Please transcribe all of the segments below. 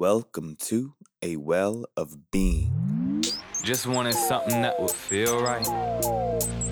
Welcome to A Well of Being. Just wanted something that would feel right.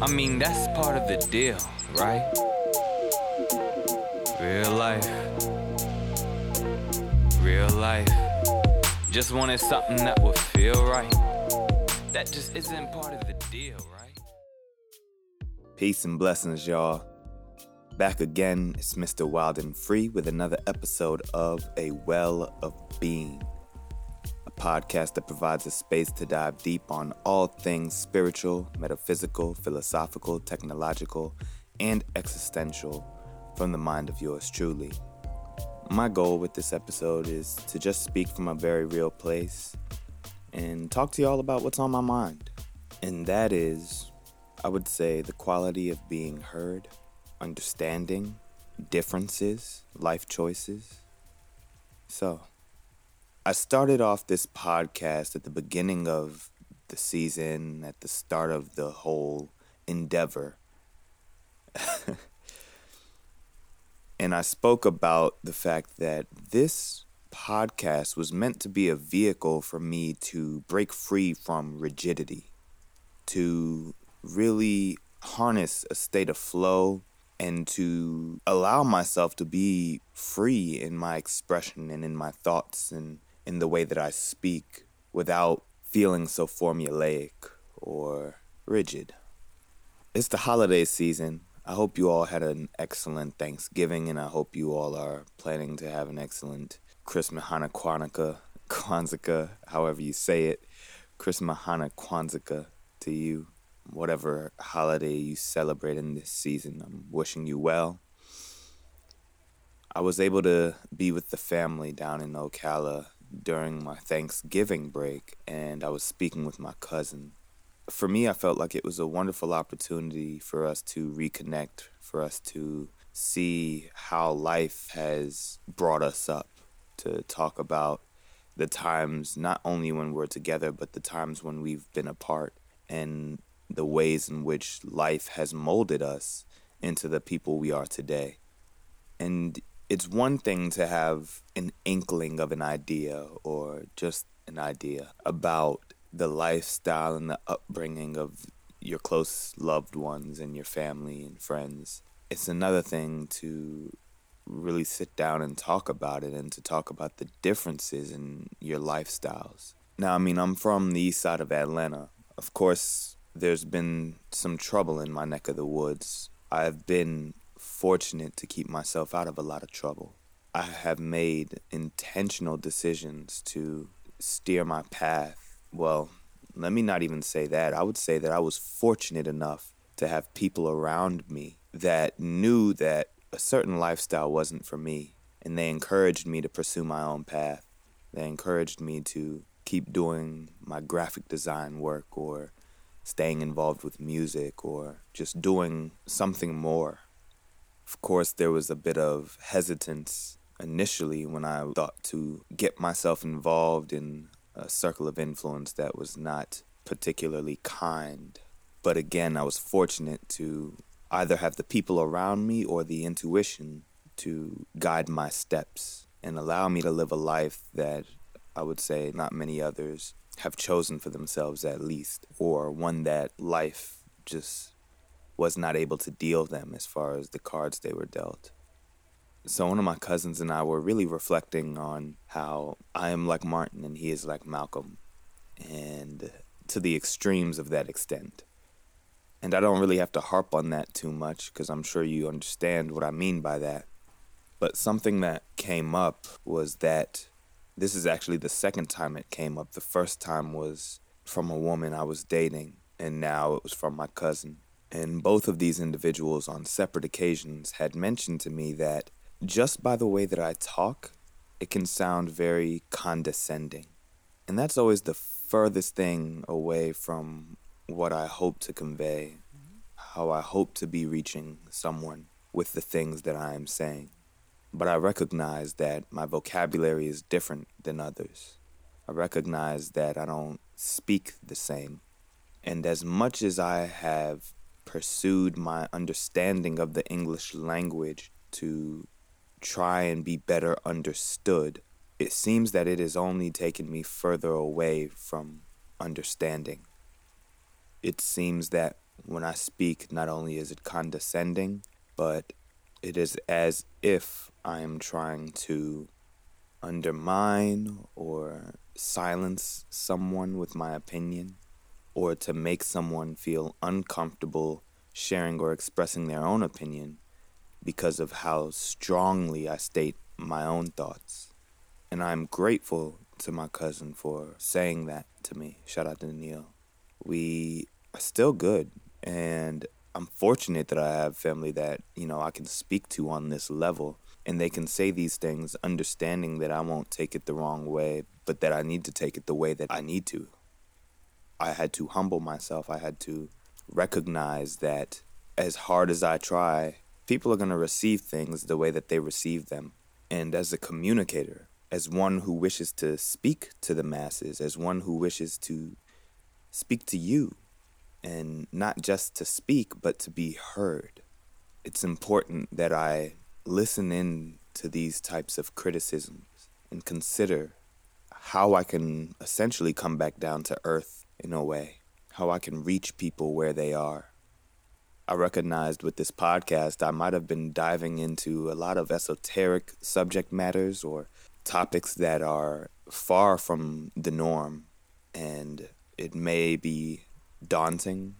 I mean, that's part of the deal, right? Real life. Real life. Just wanted something that would feel right. That just isn't part of the deal, right? Peace and blessings, y'all. Back again, it's Mr. Wild and Free with another episode of A Well of Being, a podcast that provides a space to dive deep on all things spiritual, metaphysical, philosophical, technological, and existential from the mind of yours truly. My goal with this episode is to just speak from a very real place and talk to y'all about what's on my mind. And that is, I would say, the quality of being heard understanding, differences, life choices. So, I started off this podcast at the beginning of the season, at the start of the whole endeavor. and I spoke about the fact that this podcast was meant to be a vehicle for me to break free from rigidity, to really harness a state of flow and to allow myself to be free in my expression and in my thoughts and in the way that I speak without feeling so formulaic or rigid. It's the holiday season. I hope you all had an excellent Thanksgiving and I hope you all are planning to have an excellent Christmas, Hanukkah, Kwanzaa, however you say it. Christmas, Hanukkah, Kwanzaa to you whatever holiday you celebrate in this season. I'm wishing you well. I was able to be with the family down in Ocala during my Thanksgiving break, and I was speaking with my cousin. For me, I felt like it was a wonderful opportunity for us to reconnect, for us to see how life has brought us up, to talk about the times not only when we're together, but the times when we've been apart. And the ways in which life has molded us into the people we are today. And it's one thing to have an inkling of an idea or just an idea about the lifestyle and the upbringing of your close loved ones and your family and friends. It's another thing to really sit down and talk about it and to talk about the differences in your lifestyles. Now, I mean, I'm from the east side of Atlanta. Of course, there's been some trouble in my neck of the woods. I've been fortunate to keep myself out of a lot of trouble. I have made intentional decisions to steer my path. Well, let me not even say that. I would say that I was fortunate enough to have people around me that knew that a certain lifestyle wasn't for me, and they encouraged me to pursue my own path. They encouraged me to keep doing my graphic design work or staying involved with music or just doing something more. Of course, there was a bit of hesitance initially when I thought to get myself involved in a circle of influence that was not particularly kind. But again, I was fortunate to either have the people around me or the intuition to guide my steps and allow me to live a life that I would say not many others have chosen for themselves at least, or one that life just was not able to deal them as far as the cards they were dealt. So one of my cousins and I were really reflecting on how I am like Martin and he is like Malcolm, and to the extremes of that extent. And I don't really have to harp on that too much because I'm sure you understand what I mean by that. But something that came up was that this is actually the second time it came up. The first time was from a woman I was dating, and now it was from my cousin. And both of these individuals, on separate occasions, had mentioned to me that just by the way that I talk, it can sound very condescending. And that's always the furthest thing away from what I hope to convey, how I hope to be reaching someone with the things that I am saying but I recognize that my vocabulary is different than others. I recognize that I don't speak the same. And as much as I have pursued my understanding of the English language to try and be better understood, it seems that it has only taken me further away from understanding. It seems that when I speak, not only is it condescending, but it is as if I am trying to undermine or silence someone with my opinion, or to make someone feel uncomfortable sharing or expressing their own opinion because of how strongly I state my own thoughts. And I'm grateful to my cousin for saying that to me. Shout out to Neil. We are still good, and I'm fortunate that I have family that, you know, I can speak to on this level and they can say these things understanding that I won't take it the wrong way, but that I need to take it the way that I need to. I had to humble myself. I had to recognize that as hard as I try, people are going to receive things the way that they receive them. And as a communicator, as one who wishes to speak to the masses, as one who wishes to speak to you, and not just to speak, but to be heard. It's important that I listen in to these types of criticisms and consider how I can essentially come back down to earth in a way, how I can reach people where they are. I recognized with this podcast, I might have been diving into a lot of esoteric subject matters or topics that are far from the norm, and it may be daunting,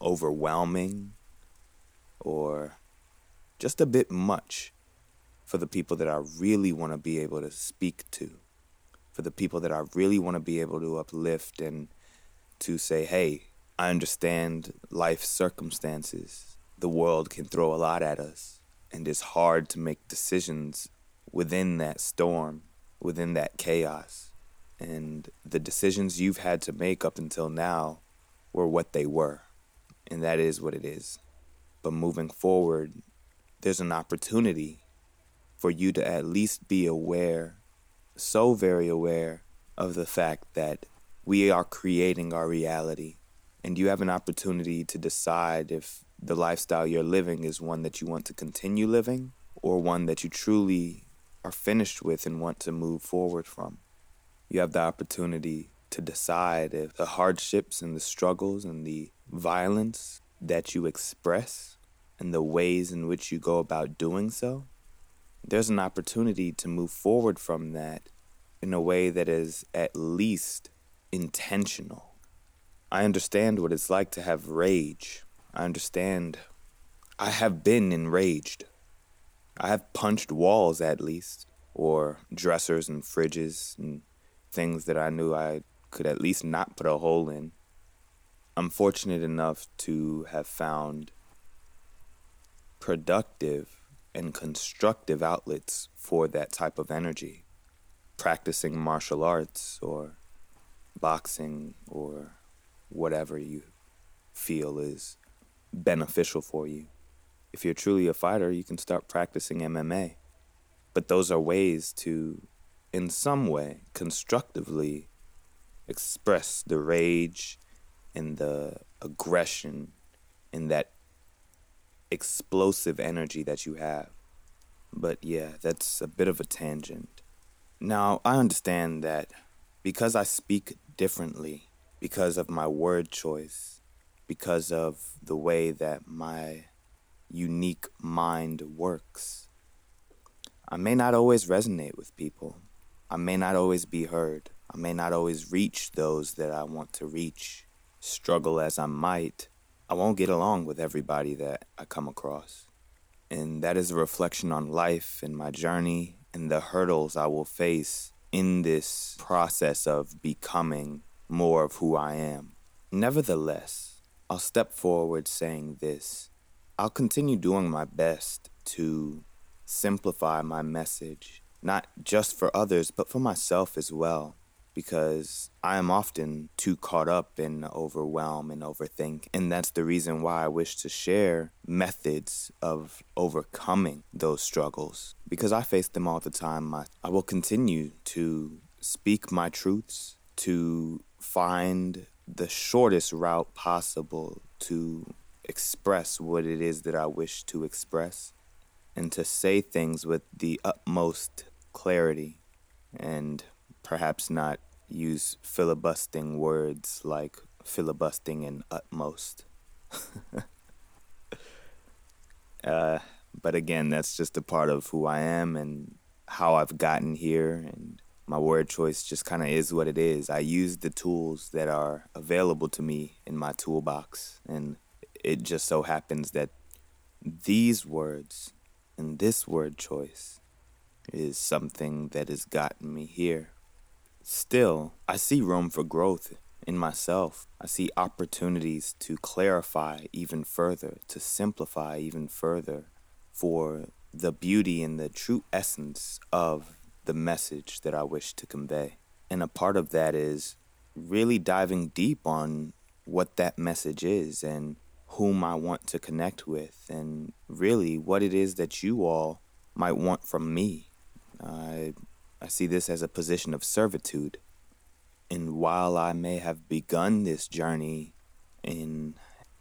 overwhelming, or just a bit much for the people that I really want to be able to speak to, for the people that I really want to be able to uplift and to say, hey, I understand life circumstances. The world can throw a lot at us, and it's hard to make decisions within that storm, within that chaos. And the decisions you've had to make up until now were what they were, and that is what it is. But moving forward, there's an opportunity for you to at least be aware, so very aware of the fact that we are creating our reality. And you have an opportunity to decide if the lifestyle you're living is one that you want to continue living or one that you truly are finished with and want to move forward from. You have the opportunity to decide if the hardships and the struggles and the violence that you express and the ways in which you go about doing so, there's an opportunity to move forward from that in a way that is at least intentional. I understand what it's like to have rage. I understand. I have been enraged. I have punched walls at least, or dressers and fridges and things that I knew I could at least not put a hole in. I'm fortunate enough to have found productive and constructive outlets for that type of energy. Practicing martial arts or boxing or whatever you feel is beneficial for you. If you're truly a fighter, you can start practicing MMA. But those are ways to, in some way, constructively express the rage and the aggression and that explosive energy that you have. But yeah, that's a bit of a tangent. Now, I understand that because I speak differently, because of my word choice, because of the way that my unique mind works, I may not always resonate with people. I may not always be heard. I may not always reach those that I want to reach. Struggle as I might, I won't get along with everybody that I come across. And that is a reflection on life and my journey and the hurdles I will face in this process of becoming more of who I am. Nevertheless, I'll step forward saying this I'll continue doing my best to simplify my message, not just for others, but for myself as well because I am often too caught up in overwhelm and overthink. And that's the reason why I wish to share methods of overcoming those struggles because I face them all the time. I, I will continue to speak my truths, to find the shortest route possible to express what it is that I wish to express and to say things with the utmost clarity and perhaps not use filibustering words like filibustering and utmost. uh, but again, that's just a part of who I am and how I've gotten here, and my word choice just kind of is what it is. I use the tools that are available to me in my toolbox, and it just so happens that these words and this word choice is something that has gotten me here. Still, I see room for growth in myself. I see opportunities to clarify even further, to simplify even further for the beauty and the true essence of the message that I wish to convey. And a part of that is really diving deep on what that message is and whom I want to connect with, and really what it is that you all might want from me. I I see this as a position of servitude. And while I may have begun this journey in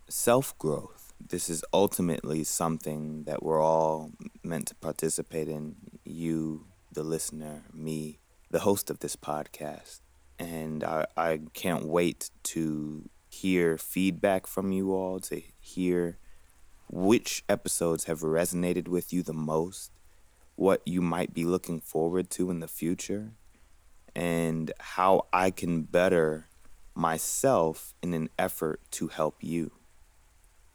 self growth, this is ultimately something that we're all meant to participate in. You, the listener, me, the host of this podcast. And I, I can't wait to hear feedback from you all, to hear which episodes have resonated with you the most what you might be looking forward to in the future and how I can better myself in an effort to help you.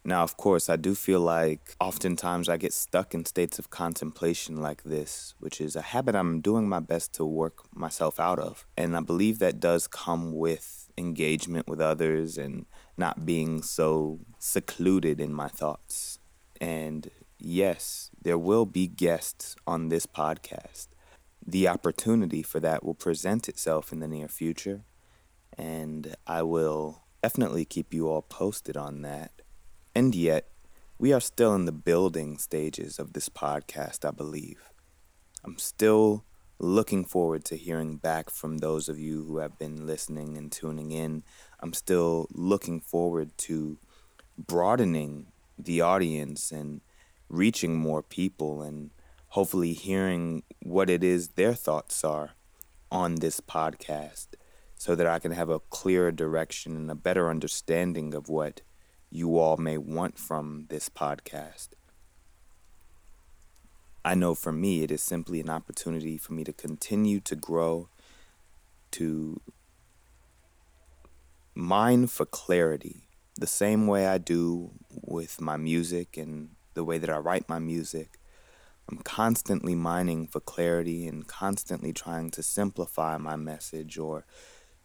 Now, of course, I do feel like oftentimes I get stuck in states of contemplation like this, which is a habit I'm doing my best to work myself out of. And I believe that does come with engagement with others and not being so secluded in my thoughts. And yes, there will be guests on this podcast. The opportunity for that will present itself in the near future, and I will definitely keep you all posted on that. And yet, we are still in the building stages of this podcast, I believe. I'm still looking forward to hearing back from those of you who have been listening and tuning in. I'm still looking forward to broadening the audience and reaching more people and hopefully hearing what it is their thoughts are on this podcast so that I can have a clearer direction and a better understanding of what you all may want from this podcast. I know for me, it is simply an opportunity for me to continue to grow, to mine for clarity, the same way I do with my music and the way that I write my music. I'm constantly mining for clarity and constantly trying to simplify my message or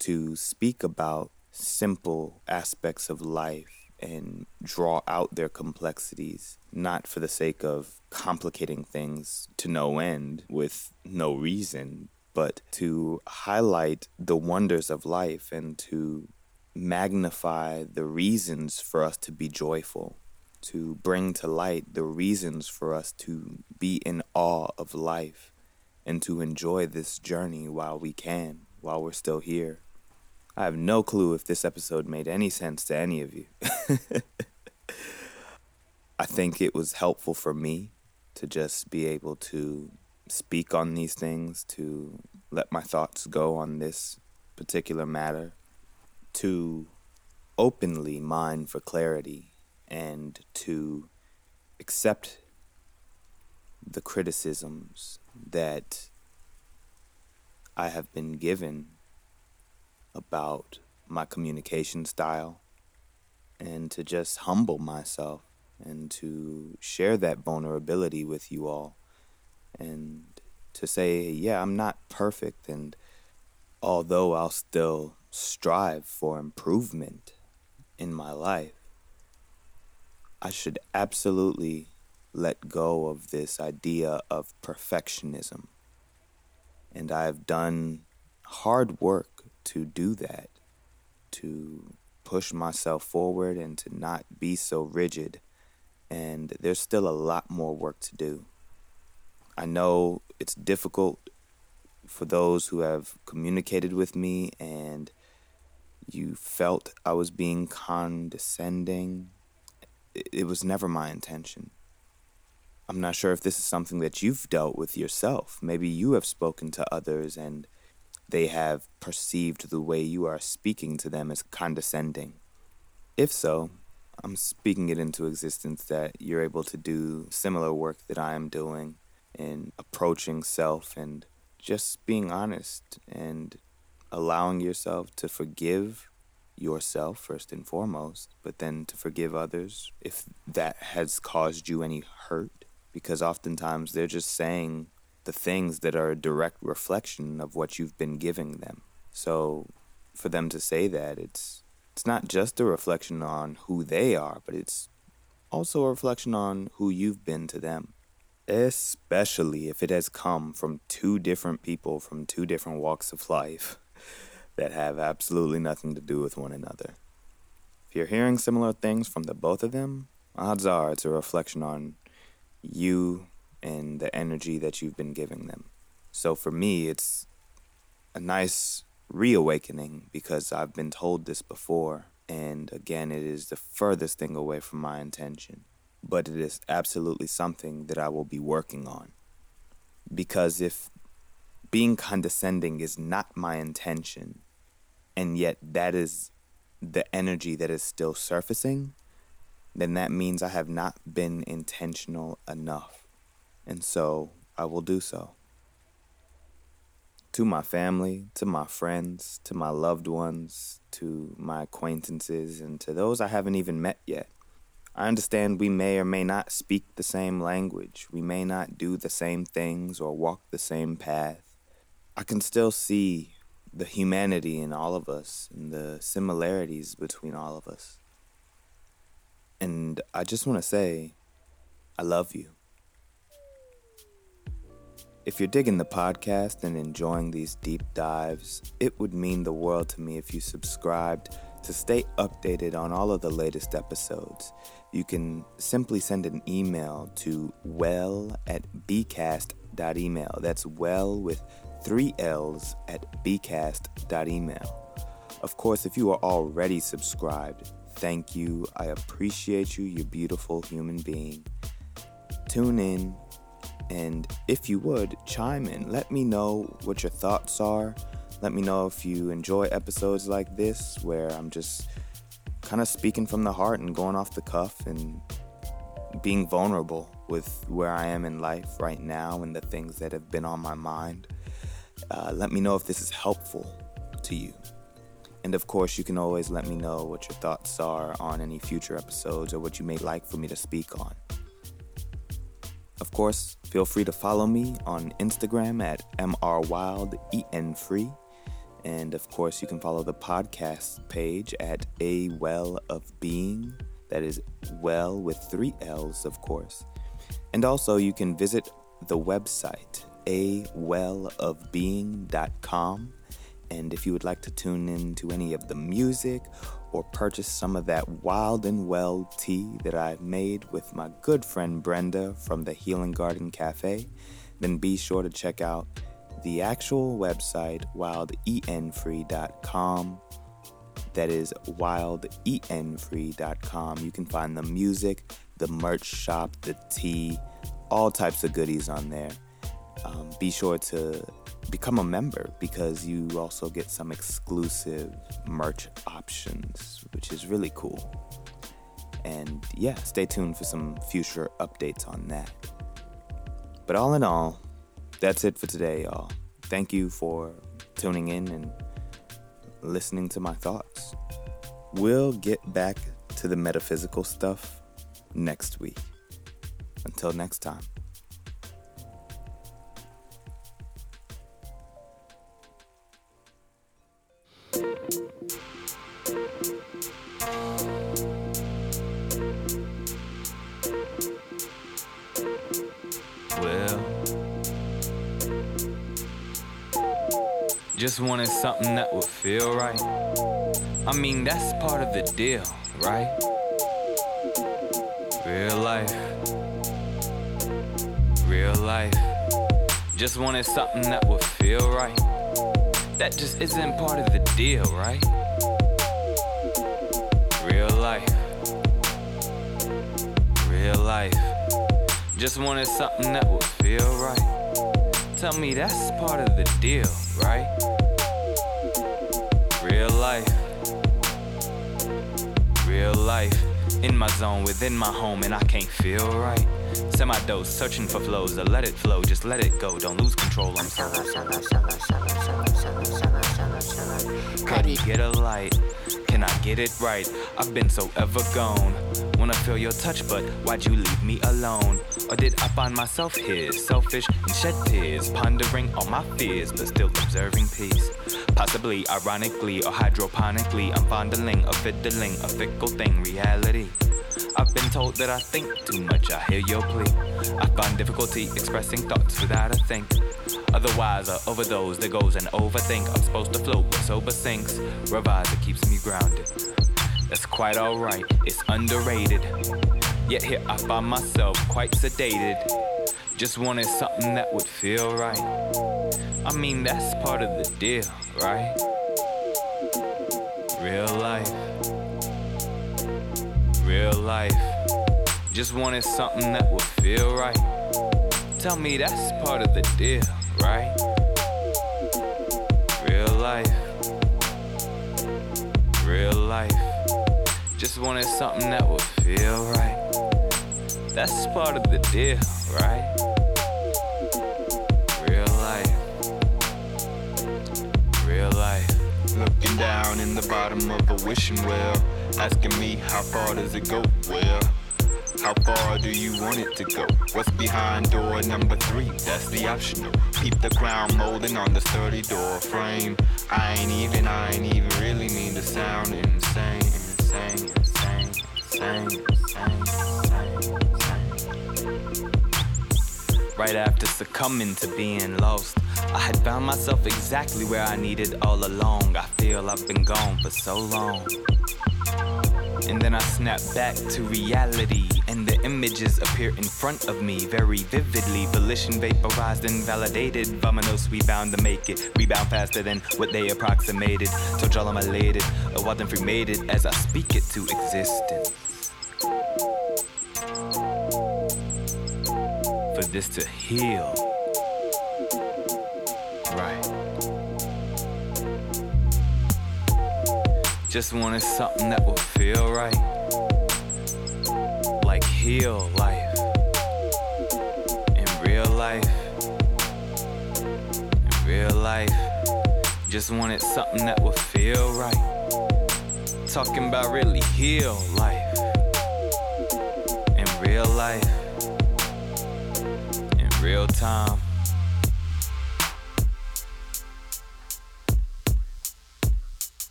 to speak about simple aspects of life and draw out their complexities, not for the sake of complicating things to no end with no reason, but to highlight the wonders of life and to magnify the reasons for us to be joyful to bring to light the reasons for us to be in awe of life and to enjoy this journey while we can, while we're still here. I have no clue if this episode made any sense to any of you. I think it was helpful for me to just be able to speak on these things, to let my thoughts go on this particular matter, to openly mine for clarity and to accept the criticisms that I have been given about my communication style and to just humble myself and to share that vulnerability with you all and to say, yeah, I'm not perfect. And although I'll still strive for improvement in my life, I should absolutely let go of this idea of perfectionism. And I have done hard work to do that, to push myself forward and to not be so rigid. And there's still a lot more work to do. I know it's difficult for those who have communicated with me and you felt I was being condescending it was never my intention. I'm not sure if this is something that you've dealt with yourself. Maybe you have spoken to others and they have perceived the way you are speaking to them as condescending. If so, I'm speaking it into existence that you're able to do similar work that I am doing in approaching self and just being honest and allowing yourself to forgive yourself first and foremost, but then to forgive others if that has caused you any hurt. Because oftentimes they're just saying the things that are a direct reflection of what you've been giving them. So for them to say that, it's it's not just a reflection on who they are, but it's also a reflection on who you've been to them. Especially if it has come from two different people from two different walks of life that have absolutely nothing to do with one another. If you're hearing similar things from the both of them, odds are it's a reflection on you and the energy that you've been giving them. So for me, it's a nice reawakening because I've been told this before. And again, it is the furthest thing away from my intention. But it is absolutely something that I will be working on. Because if being condescending is not my intention, and yet that is the energy that is still surfacing, then that means I have not been intentional enough. And so I will do so to my family, to my friends, to my loved ones, to my acquaintances, and to those I haven't even met yet. I understand we may or may not speak the same language, we may not do the same things or walk the same path. I can still see the humanity in all of us and the similarities between all of us. And I just want to say, I love you. If you're digging the podcast and enjoying these deep dives, it would mean the world to me if you subscribed to stay updated on all of the latest episodes. You can simply send an email to well at bcast.email. That's well with three L's at bcast.email. Of course, if you are already subscribed, thank you. I appreciate you, you beautiful human being. Tune in and if you would, chime in. Let me know what your thoughts are. Let me know if you enjoy episodes like this where I'm just kind of speaking from the heart and going off the cuff and being vulnerable with where I am in life right now and the things that have been on my mind. Uh, let me know if this is helpful to you. And of course, you can always let me know what your thoughts are on any future episodes or what you may like for me to speak on. Of course, feel free to follow me on Instagram at mrwildenfree. And of course, you can follow the podcast page at A Well of Being. That is well with three L's, of course. And also, you can visit the website, awellofbeing.com. And if you would like to tune in to any of the music or purchase some of that wild and well tea that I've made with my good friend Brenda from the Healing Garden Cafe, then be sure to check out the actual website, wildenfree.com. That is wildenfree.com. You can find the music, the merch shop, the tea, all types of goodies on there. Um, be sure to become a member because you also get some exclusive merch options, which is really cool. And yeah, stay tuned for some future updates on that. But all in all, that's it for today, y'all. Thank you for tuning in and listening to my thoughts. We'll get back to the metaphysical stuff next week. Until next time. Just wanted something that would feel right. I mean, that's part of the deal, right? Real life. Real life. Just wanted something that would feel right. That just isn't part of the deal, right? Real life. Real life. Just wanted something that would feel right. Tell me that's part of the deal, right? Real life. Real life. In my zone, within my home, and I can't feel right. Semi dose, searching for flows to let it flow, just let it go. Don't lose control. I'm solo, solo, solo, solo, solo, solo, solo, solo, solo. Cuddy, get a light. Can I get it right? I've been so ever gone. Wanna feel your touch, but why'd you leave me alone? Or did I find myself here, selfish and shed tears, pondering all my fears, but still observing peace? Possibly, ironically, or hydroponically, I'm fondling a fiddling, a fickle thing, reality. I've been told that I think too much, I hear your plea. I find difficulty expressing thoughts without a think. Otherwise, I overdose, there goes and overthink. I'm supposed to float, but sober sinks. Revise, keeps me grounded. That's quite alright, it's underrated. Yet here I find myself quite sedated. Just wanted something that would feel right. I mean, that's part of the deal, right? Real life real life. Just wanted something that would feel right. Tell me that's part of the deal, right? Real life. Real life. Just wanted something that would feel right. That's part of the deal, right? Real life. Real life. Looking down in the bottom of a wishing well Asking me how far does it go? Well, how far do you want it to go? What's behind door number three? That's the optional. Keep the crown molding on the sturdy door frame. I ain't even, I ain't even really mean to sound insane, Right after succumbing to being lost, I had found myself exactly where I needed all along. I feel I've been gone for so long. And then I snap back to reality, and images appear in front of me very vividly. Volition vaporized and validated. Vamonos, we bound to make it. Rebound faster than what they approximated. So I'm elated, a wild and cremated as I speak it to existence. For this to heal. Right. Just wanted something that will feel right. Heal life. In real life. In real life. Just wanted something that would feel right. Talking about really heal life. In real life. In real time.